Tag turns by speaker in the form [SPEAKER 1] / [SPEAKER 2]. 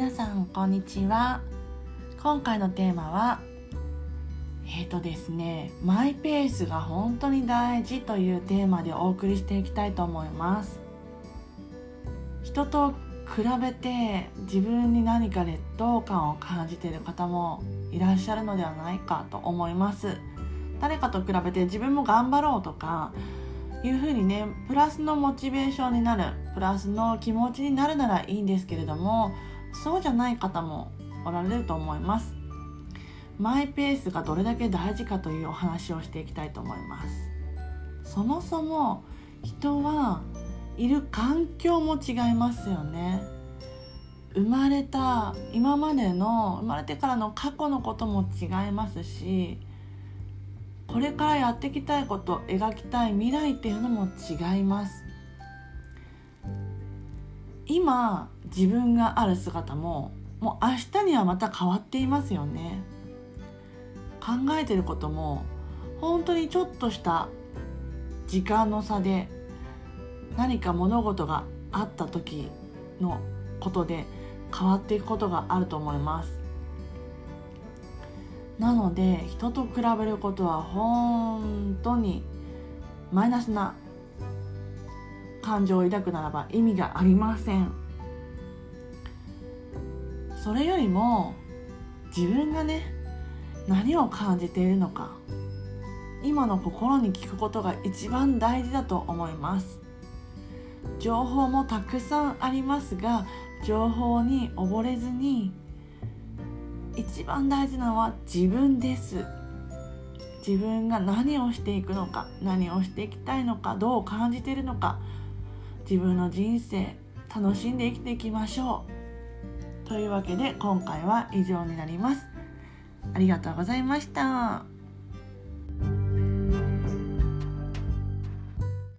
[SPEAKER 1] 皆さんこんにちは。今回のテーマはえっ、ー、とですねマイペースが本当に大事というテーマでお送りしていきたいと思います。人と比べて自分に何か劣等感を感じている方もいらっしゃるのではないかと思います。誰かと比べて自分も頑張ろうとかいうふうにねプラスのモチベーションになるプラスの気持ちになるならいいんですけれどもそうじゃない方もおられると思います。マイペースがどれだけ大事かというお話をしていきたいと思います。そもそも人はいる環境も違いますよね。生まれた今までの生まれてからの過去のことも違いますしこれからやっていきたいこと描きたい未来っていうのも違います。今自分がある姿ももう明日にはまた変わっていますよね。考えてることも本当にちょっとした時間の差で何か物事があった時のことで変わっていくことがあると思います。なので人と比べることは本当にマイナスな感情を抱くならば意味がありません。それよりも自分がね何を感じているのか今の心に聞くことが一番大事だと思います。情報もたくさんありますが情報に溺れずに一番大事なのは自分です。自分が何をしていくのか何をしていきたいのかどう感じているのか自分の人生楽しんで生きていきましょうというわけで今回は以上になりますありがとうございました。